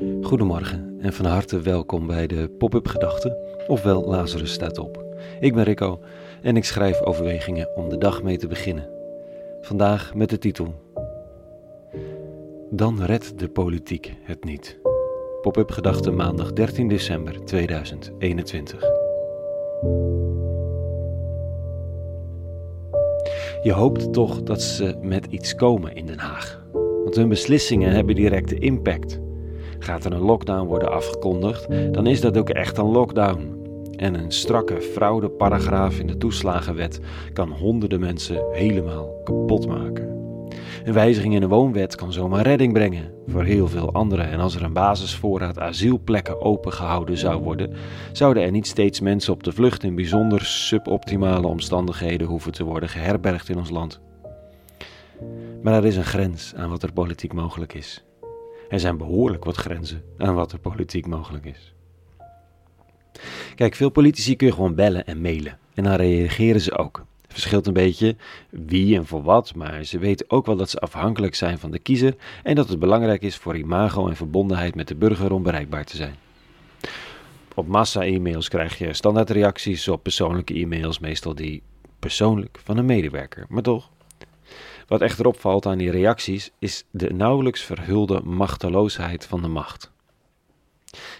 Goedemorgen en van harte welkom bij de Pop-up Gedachten, ofwel Lazarus staat op. Ik ben Rico en ik schrijf overwegingen om de dag mee te beginnen. Vandaag met de titel Dan redt de politiek het niet. Pop-up Gedachten maandag 13 december 2021. Je hoopt toch dat ze met iets komen in Den Haag. Want hun beslissingen hebben directe impact. Gaat er een lockdown worden afgekondigd, dan is dat ook echt een lockdown. En een strakke fraudeparagraaf in de toeslagenwet kan honderden mensen helemaal kapot maken. Een wijziging in de woonwet kan zomaar redding brengen voor heel veel anderen. En als er een basisvoorraad asielplekken opengehouden zou worden, zouden er niet steeds mensen op de vlucht in bijzonder suboptimale omstandigheden hoeven te worden geherbergd in ons land. Maar er is een grens aan wat er politiek mogelijk is. Er zijn behoorlijk wat grenzen aan wat er politiek mogelijk is. Kijk, veel politici kun je gewoon bellen en mailen. En dan reageren ze ook. Het verschilt een beetje wie en voor wat, maar ze weten ook wel dat ze afhankelijk zijn van de kiezer en dat het belangrijk is voor imago en verbondenheid met de burger om bereikbaar te zijn. Op massa-e-mails krijg je standaardreacties op persoonlijke e-mails, meestal die persoonlijk van een medewerker, maar toch. Wat echter opvalt aan die reacties is de nauwelijks verhulde machteloosheid van de macht.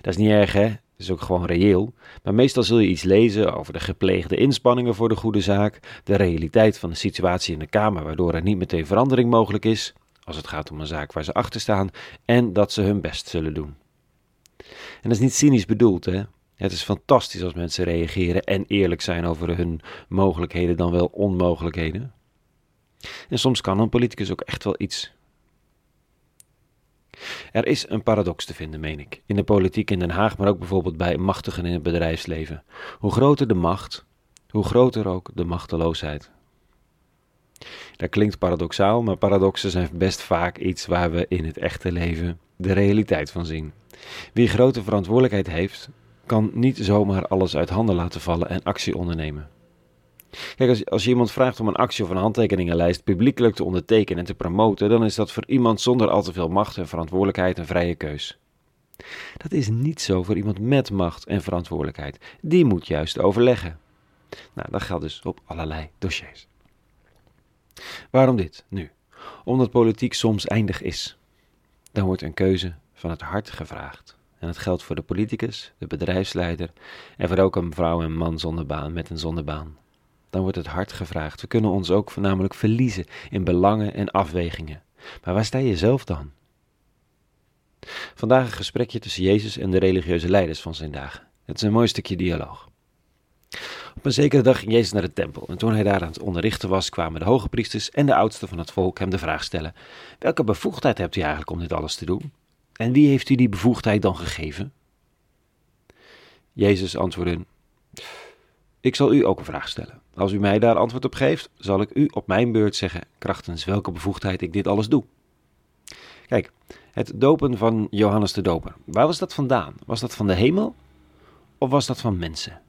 Dat is niet erg, hè? Dat is ook gewoon reëel. Maar meestal zul je iets lezen over de gepleegde inspanningen voor de goede zaak, de realiteit van de situatie in de Kamer, waardoor er niet meteen verandering mogelijk is, als het gaat om een zaak waar ze achter staan, en dat ze hun best zullen doen. En dat is niet cynisch bedoeld, hè? Het is fantastisch als mensen reageren en eerlijk zijn over hun mogelijkheden dan wel onmogelijkheden. En soms kan een politicus ook echt wel iets. Er is een paradox te vinden, meen ik, in de politiek in Den Haag, maar ook bijvoorbeeld bij machtigen in het bedrijfsleven. Hoe groter de macht, hoe groter ook de machteloosheid. Dat klinkt paradoxaal, maar paradoxen zijn best vaak iets waar we in het echte leven de realiteit van zien. Wie grote verantwoordelijkheid heeft, kan niet zomaar alles uit handen laten vallen en actie ondernemen. Kijk, als, je iemand vraagt om een actie of een handtekeningenlijst publiekelijk te ondertekenen en te promoten, dan is dat voor iemand zonder al te veel macht en verantwoordelijkheid een vrije keus. Dat is niet zo voor iemand met macht en verantwoordelijkheid. Die moet juist overleggen. Nou, dat geldt dus op allerlei dossiers. Waarom dit nu? Omdat politiek soms eindig is. Dan wordt een keuze van het hart gevraagd. En dat geldt voor de politicus, de bedrijfsleider en voor ook een vrouw en man zonder baan met een zonder baan dan wordt het hart gevraagd. We kunnen ons ook voornamelijk verliezen in belangen en afwegingen. Maar waar sta je zelf dan? Vandaag een gesprekje tussen Jezus en de religieuze leiders van zijn dagen. Het is een mooi stukje dialoog. Op een zekere dag ging Jezus naar de tempel en toen hij daar aan het onderrichten was, kwamen de hoge priesters en de oudsten van het volk hem de vraag stellen: Welke bevoegdheid hebt u eigenlijk om dit alles te doen? En wie heeft u die bevoegdheid dan gegeven? Jezus antwoordde: Ik zal u ook een vraag stellen. Als u mij daar antwoord op geeft, zal ik u op mijn beurt zeggen krachtens welke bevoegdheid ik dit alles doe. Kijk, het dopen van Johannes de Doper. Waar was dat vandaan? Was dat van de hemel of was dat van mensen?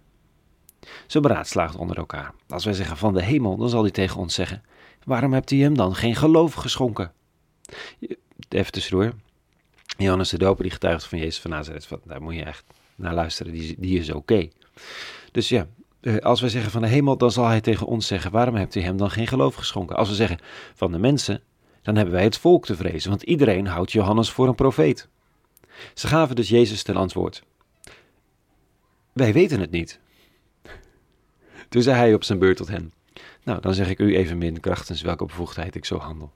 Ze beraadslaagt onder elkaar. Als wij zeggen van de hemel, dan zal hij tegen ons zeggen: Waarom hebt u hem dan geen geloof geschonken? Even tussendoor. Johannes de Doper die getuigt van Jezus van Nazareth. Daar moet je echt naar luisteren, die, die is oké. Dus ja, als we zeggen van de hemel, dan zal hij tegen ons zeggen: waarom hebt u hem dan geen geloof geschonken? Als we zeggen van de mensen, dan hebben wij het volk te vrezen, want iedereen houdt Johannes voor een profeet. Ze gaven dus Jezus ten antwoord: Wij weten het niet. Toen zei hij op zijn beurt tot hen: Nou, dan zeg ik u even min krachtens welke bevoegdheid ik zo handel.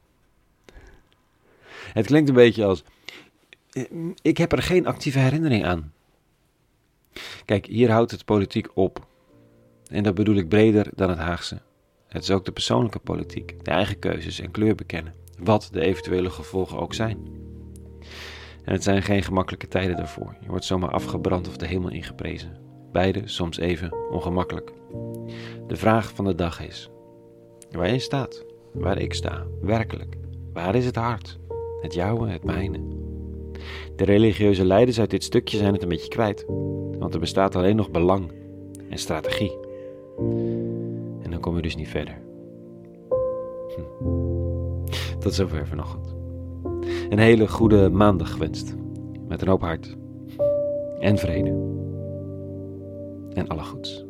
Het klinkt een beetje als: eh, Ik heb er geen actieve herinnering aan. Kijk, hier houdt het politiek op. En dat bedoel ik breder dan het Haagse. Het is ook de persoonlijke politiek, de eigen keuzes en kleur bekennen, wat de eventuele gevolgen ook zijn. En het zijn geen gemakkelijke tijden daarvoor. Je wordt zomaar afgebrand of de hemel ingeprezen. Beide soms even ongemakkelijk. De vraag van de dag is: waar je staat, waar ik sta, werkelijk, waar is het hart? Het jouwe, het mijne. De religieuze leiders uit dit stukje zijn het een beetje kwijt, want er bestaat alleen nog belang en strategie. Kom je dus niet verder. Hm. Tot zover vanochtend. Een hele goede maandag gewenst. Met een hoop hart en vrede en alle goeds.